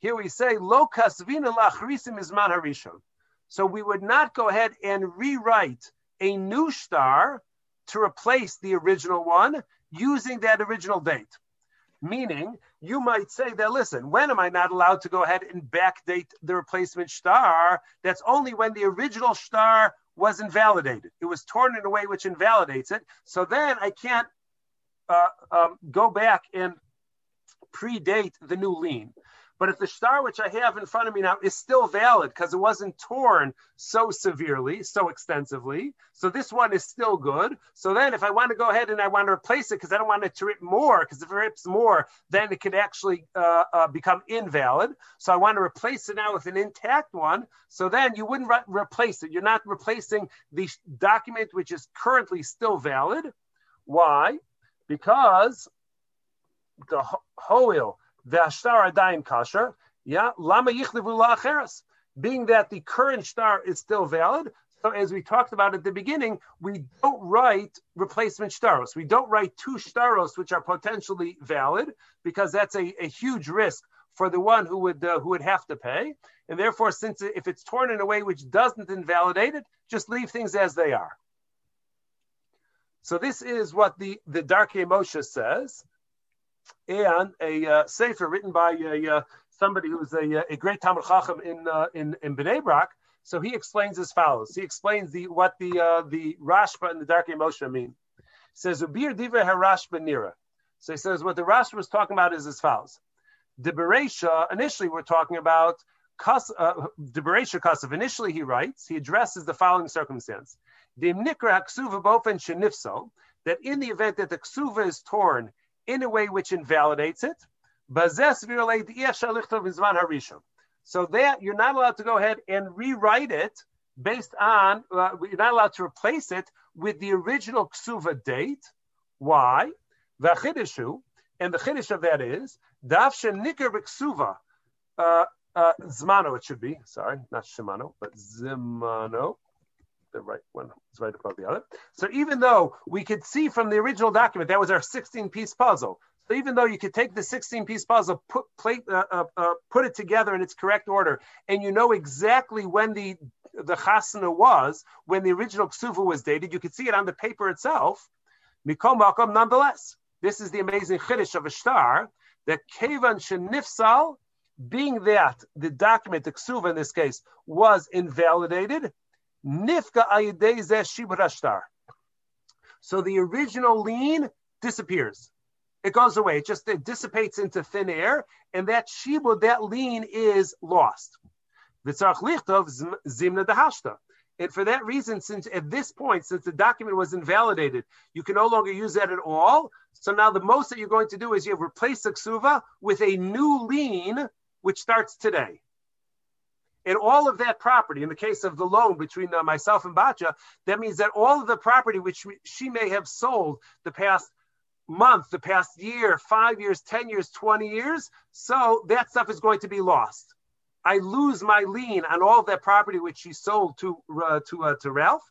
here we say lo kasvina lachrisim izman harishon. So we would not go ahead and rewrite a new shtar to replace the original one using that original date. Meaning, you might say that, listen, when am I not allowed to go ahead and backdate the replacement shtar? That's only when the original shtar was invalidated. It was torn in a way which invalidates it. So then I can't uh, um, go back and predate the new lien. But if the shtar which I have in front of me now is still valid because it wasn't torn so severely, so extensively, so this one is still good. So then if I want to go ahead and I want to replace it because I don't want it to rip more, because if it rips more, then it could actually uh, uh, become invalid. So I want to replace it now with an intact one. So then you wouldn't re- replace it. You're not replacing the document which is currently still valid. Why? Because the hoil the ashtar adayin kasher. Yeah, lama yichlevu. Being that the current shtar is still valid, so as we talked about at the beginning, we don't write replacement shtaros. We don't write two shtaros which are potentially valid because that's a, a huge risk for the one who would uh, who would have to pay. And therefore, since if it's torn in a way which doesn't invalidate it, just leave things as they are. So this is what the the Darkei Moshe says and a uh, sefer written by a, uh, somebody who's a, uh, a great Talmid Chacham in, uh, in, in Bnei Brak. So he explains as follows. He explains the what the uh, the Rashba and the Darkei Moshe mean. He says Ubir Diva Harashba Nira. So he says what the Rashba was talking about is as follows. The Beresha, initially we're talking about uh, the Beresha Kasav. Initially he writes, he addresses the following circumstance. The Nikra Haksuva Bofen Shenifso, that in the event that the Ksuva is torn in a way which invalidates it. So that you're not allowed to go ahead and rewrite it based on, uh, you're not allowed to replace it with the original ksuva date. Why? And the chiddush of that is dafshe nikar b'ksuva uh, uh, zmano. It should be sorry, not shimano, but zimano the right one is right above the other. So even though we could see from the original document that was our 16 piece puzzle, so even though you could take the 16 piece puzzle, put plate, uh, uh, uh, put it together in its correct order, and you know exactly when the the chasana was, when the original ksuva was dated, you could see it on the paper itself. Mikom Malkom, nonetheless, this is the amazing chiddush of a shtar that kevan shenifsal, being that the document, the ksuva in this case, was invalidated, Nifka shibra So the original lien disappears. It goes away. It just it dissipates into thin air, and that shibud, that lien, is lost. zimna. And for that reason, since at this point, since the document was invalidated, you can no longer use that at all. So now the most that you're going to do is you have replaced the ksuva with a new lien, which starts today. And all of that property, in the case of the loan between uh, myself and Batya, that means that all of the property which she may have sold the past month, the past year, five years, 10 years, 20 years, so that stuff is going to be lost. I lose my lien on all of that property which she sold to uh, to uh, to Ralph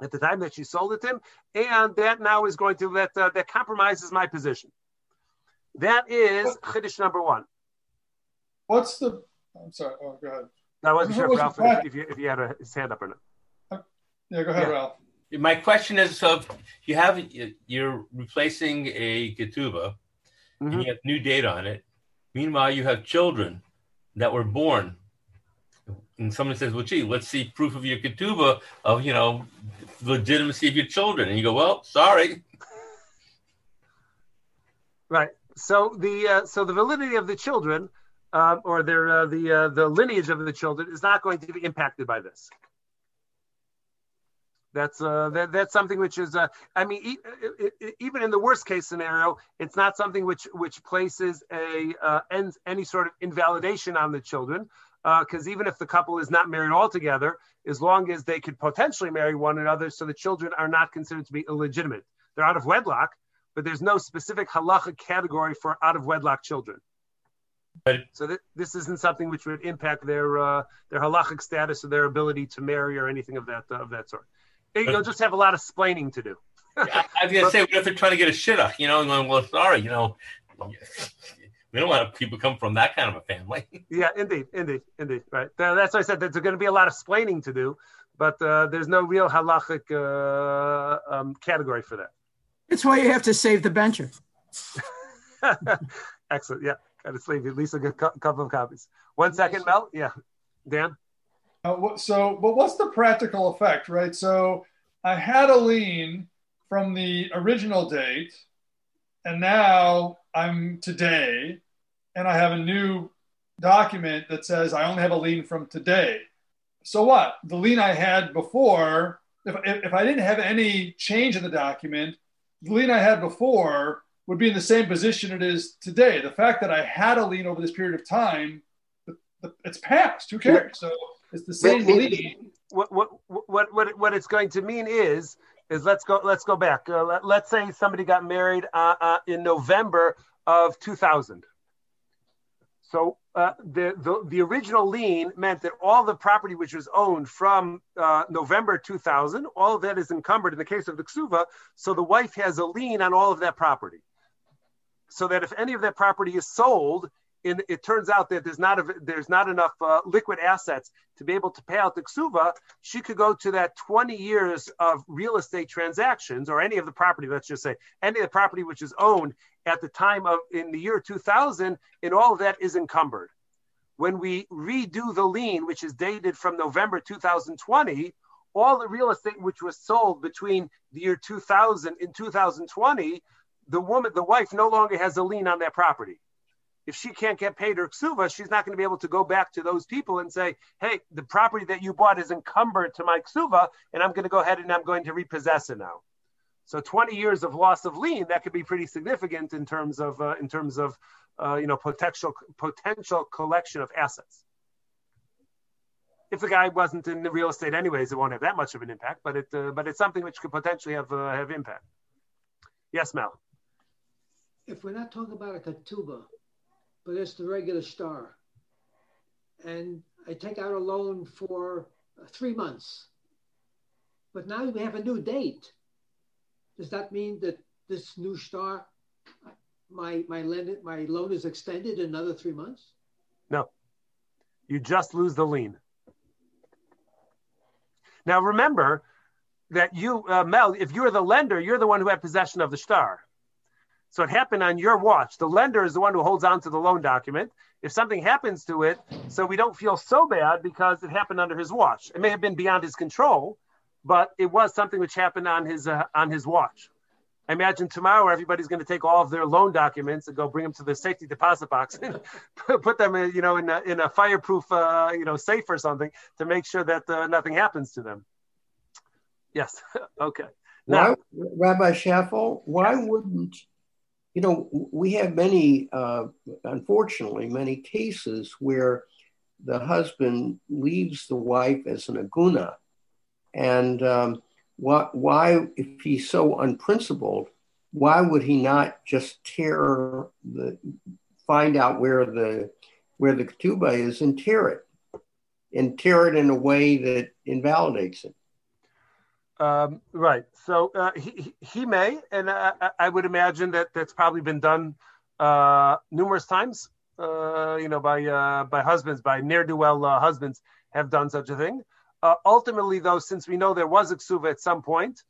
at the time that she sold it to him, and that now is going to that uh, that compromises my position. That is chiddush number one. What's the? I'm sorry. Oh, go ahead. I wasn't sure, Ralph, if, if, you, if you had a, his hand up or not. Yeah, go ahead, yeah. Ralph. My question is: so you have you're replacing a ketubah, mm-hmm. and you have new data on it. Meanwhile, you have children that were born, and someone says, "Well, gee, let's see proof of your ketubah of you know legitimacy of your children," and you go, "Well, sorry." Right. So the uh, so the validity of the children um, or their uh, the uh, the lineage of the children is not going to be impacted by this. That's uh, that, that's something which is uh, I mean e- e- even in the worst case scenario, it's not something which which places a uh, ends any sort of invalidation on the children because uh, even if the couple is not married altogether, as long as they could potentially marry one another, so the children are not considered to be illegitimate. They're out of wedlock, but there's no specific halacha category for out of wedlock children. But, so th- this isn't something which would impact their uh, their halachic status or their ability to marry or anything of that uh, of that sort. You'll just have a lot of splaining to do. I, I was gonna say, what if they're trying to get a shit shidduch? You know, and going, well, sorry, you know, we don't want people come from that kind of a family. yeah, indeed, indeed, indeed. Right. That's why I said there's going to be a lot of splaining to do, but uh, there's no real halachic uh, um, category for that. That's why you have to save the bencher. Excellent. Yeah, got to sleep at least a good couple of copies. One second, Mel. Yeah, Dan. Uh, so, but what's the practical effect, right? So, I had a lien from the original date, and now I'm today, and I have a new document that says I only have a lien from today. So what? The lien I had before, if, if I didn't have any change in the document, the lien I had before would be in the same position it is today. The fact that I had a lien over this period of time, it's past. Who cares? So it's the same lien. What, what, what, what, what it's going to mean is, is let's go, let's go back. Uh, let, us say somebody got married uh, uh, in November of 2000. So uh, the, the, the original lien meant that all the property which was owned from uh, November 2000, all of that is encumbered in the case of the ksuva. So the wife has a lien on all of that property. So that if any of that property is sold, and it turns out that there's not a, there's not enough uh, liquid assets to be able to pay out the ksuva. She could go to that 20 years of real estate transactions or any of the property. Let's just say any of the property which is owned at the time of in the year 2000, and all of that is encumbered. When we redo the lien, which is dated from November 2020, all the real estate which was sold between the year 2000 and 2020, the woman, the wife, no longer has a lien on that property if she can't get paid her ksuva, she's not going to be able to go back to those people and say, hey, the property that you bought is encumbered to my ksuva, and I'm going to go ahead and I'm going to repossess it now. So 20 years of loss of lien, that could be pretty significant in terms of, uh, in terms of uh, you know, potential, potential collection of assets. If the guy wasn't in the real estate anyways, it won't have that much of an impact, but it, uh, but it's something which could potentially have, uh, have impact. Yes, Mel. If we're not talking about a ketubah, but it's the regular shtar. And I take out a loan for uh, three months. But now we have a new date. Does that mean that this new shtar, my my lend, my loan is extended another three months? No, you just lose the lien. Now remember that you, uh, Mel, if you're the lender, you're the one who had possession of the shtar. So it happened on your watch. The lender is the one who holds on to the loan document. If something happens to it, so we don't feel so bad because it happened under his watch. It may have been beyond his control, but it was something which happened on his uh, on his watch. I imagine tomorrow everybody's going to take all of their loan documents and go bring them to the safety deposit box and put them, in, you know, in a, in a fireproof, uh, you know, safe or something to make sure that uh, nothing happens to them. Yes. okay. Now, why, Rabbi Schaffel, why wouldn't you know, we have many, uh, unfortunately, many cases where the husband leaves the wife as an aguna. And um, why, why, if he's so unprincipled, why would he not just tear the, find out where the, where the ketubah is and tear it, and tear it in a way that invalidates it? Um, right. So uh, he, he may, and I, I, would imagine that that's probably been done uh, numerous times. Uh, you know, by uh, by husbands, by ne'er do well uh, husbands have done such a thing. Uh, ultimately, though, since we know there was a ksuva at some point,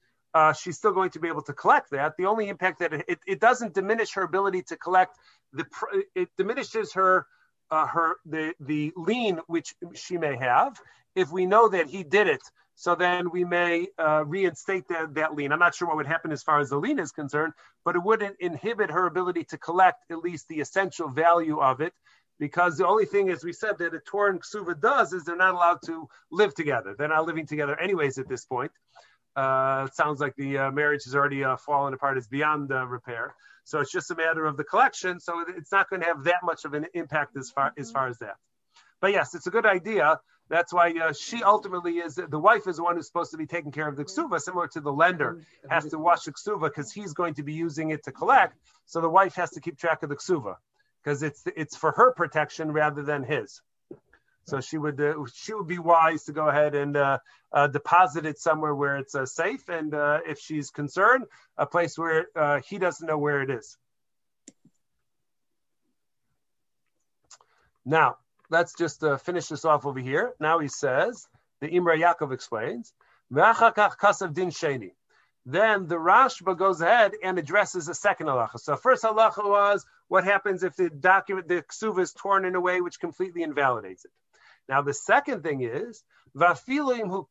she's still going to be able to collect that. The only impact that it, it, it doesn't diminish her ability to collect the it diminishes her her the the lien which she may have if we know that he did it so then we may uh, reinstate that, that lien. I'm not sure what would happen as far as the lien is concerned, but it wouldn't inhibit her ability to collect at least the essential value of it. Because the only thing, as we said, that a Torah and Ksuva does is they're not allowed to live together. They're not living together, anyways, at this point. Uh, it sounds like the uh, marriage has already uh, fallen apart, it's beyond repair. So it's just a matter of the collection. So it's not going to have that much of an impact as far as far as that. But yes, it's a good idea that's why uh, she ultimately is the wife is the one who's supposed to be taking care of the ksuva, similar to the lender has to wash the ksuva because he's going to be using it to collect. So the wife has to keep track of the ksuva because it's it's for her protection rather than his. So she would uh, she would be wise to go ahead and uh, uh, deposit it somewhere where it's uh, safe, and uh, if she's concerned, a place where uh, he doesn't know where it is. Now, let's just uh, finish this off over here. Now he says, the Imra Yaakov explains, din Then the Rashba goes ahead and addresses a second halacha. So first halacha was what happens if the document, the ksuva is torn in a way which completely invalidates it. Now, the second thing is, vafilim hu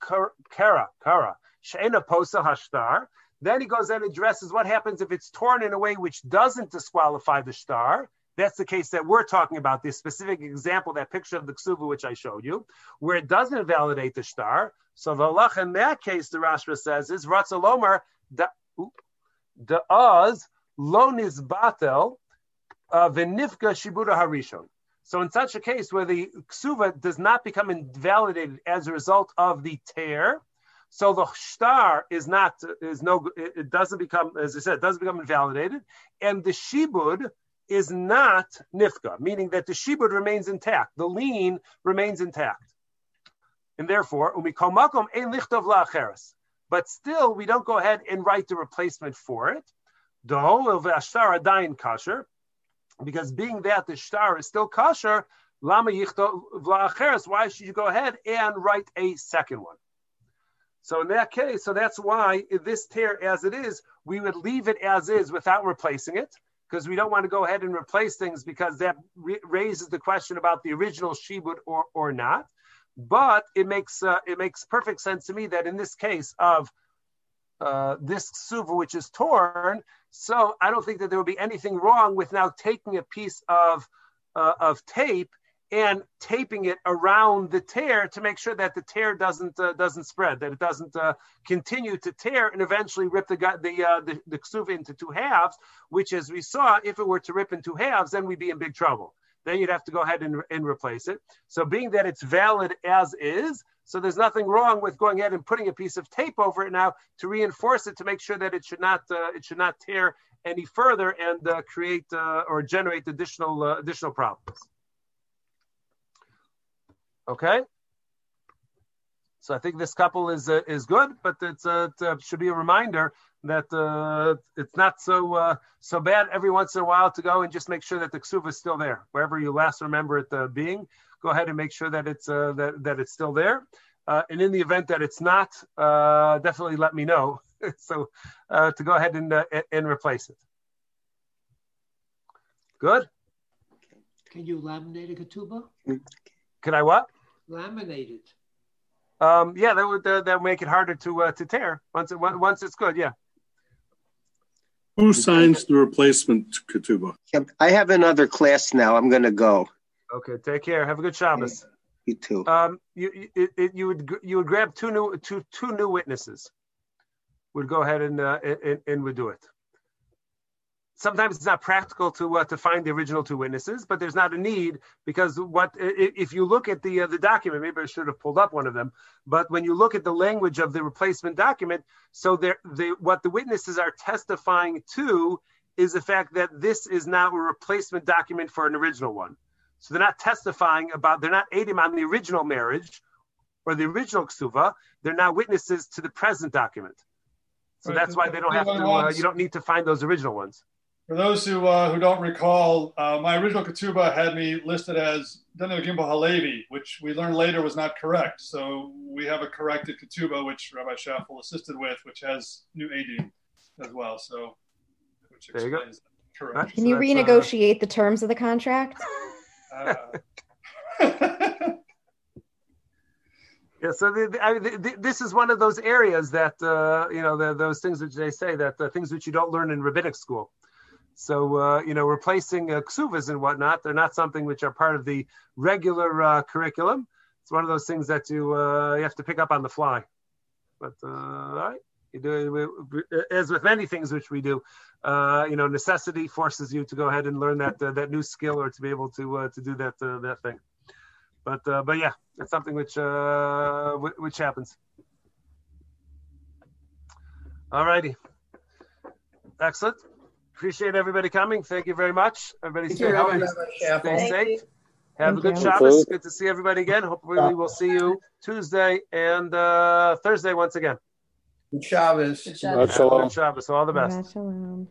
kara, kara, she'ena posa hashtar. Then he goes and addresses what happens if it's torn in a way which doesn't disqualify the shtar. That's the case that we're talking about, this specific example, that picture of the ksuva which I showed you, where it doesn't invalidate the shtar. So the Allah in that case, the Rashba says, is Ratzalomer, the Oz, Lonis Batel, uh, Venifka Shibuda Harishon. So in such a case where the ksuva does not become invalidated as a result of the tear, so the shtar is not is no it doesn't become as I said it doesn't become invalidated, and the shibud is not nifka, meaning that the shibud remains intact, the lien remains intact, and therefore umikomakom ein lichtov la'acheres. But still, we don't go ahead and write the replacement for it. The whole of ashtar adayin kasher, because being that the shtar is still kosher, lama yichtov la'acheres. Why should you go ahead and write a second one? So in that case, so that's why this tear as it is, we would leave it as is without replacing it, because we don't want to go ahead and replace things because that re- raises the question about the original shibud or or not. But it makes uh, it makes perfect sense to me that in this case of uh, this suva which is torn, so I don't think that there would be anything wrong with now taking a piece of uh, of tape and taping it around the tear to make sure that the tear doesn't uh, doesn't spread, that it doesn't uh, continue to tear and eventually rip the the uh, the, the ksuva into two halves. Which, as we saw, if it were to rip in two halves, then we'd be in big trouble. Then you'd have to go ahead and, and replace it. So, being that it's valid as is, so there's nothing wrong with going ahead and putting a piece of tape over it now to reinforce it to make sure that it should not uh, it should not tear any further and uh, create uh, or generate additional additional problems. Okay. So I think this couple is uh, is good, but it's uh, it uh, should be a reminder that uh, it's not so uh, so bad every once in a while to go and just make sure that the ksuva is still there wherever you last remember it uh, being. Go ahead and make sure that it's that that it's still there. and in the event that it's not, definitely let me know. so to go ahead and and replace it. Good. Can you laminate a ketubah? Can I what? Laminated. Um, yeah, that would uh, that would make it harder to uh, to tear once it once it's good. Yeah. Who signs the replacement ketubah? I have another class now. I'm going to go. Okay, take care. Have a good Shabbos. You too. Um, you you, you would you would grab two new two two new witnesses. Would go ahead and uh, and, and would do it sometimes it's not practical to uh, to find the original two witnesses, but there's not a need because what if you look at the uh, the document, maybe I should have pulled up one of them, but when you look at the language of the replacement document, so there the what the witnesses are testifying to is the fact that this is now a replacement document for an original one. So they're not testifying about they're not aiding on the original marriage or the original ksuva. They're now witnesses to the present document. So right. that's why they don't have to. Uh, you don't need to find those original ones. For those who uh, who don't recall, uh, my original ketubah had me listed as Daniel Gimbo Halevi, which we learned later was not correct. So we have a corrected ketubah, which Rabbi Schaffel assisted with, which has new adim as well. So which there you go. Correct. Can you renegotiate uh, the terms of the contract? Uh, Yeah, so the, the, I, the, this is one of those areas that uh, you know those things which they say that the things which you don't learn in rabbinic school. So, uh, you know, replacing uh, ksuvas and whatnot, they're not something which are part of the regular uh, curriculum. It's one of those things that you uh, you have to pick up on the fly. But uh, all right, you do as with many things which we do. Uh, you know, necessity forces you to go ahead and learn that that new skill or to be able to to do that that thing. But but yeah, it's something which which happens. All righty. Excellent. Appreciate everybody coming. Thank you very much. Everybody stay healthy, stay safe. Have a good Shabbos. Good to see everybody again. Hopefully, we will see you Tuesday and uh, Thursday once again. Good Shabbos. Good Shabbos. Good Shabbos. All the best. Shalom.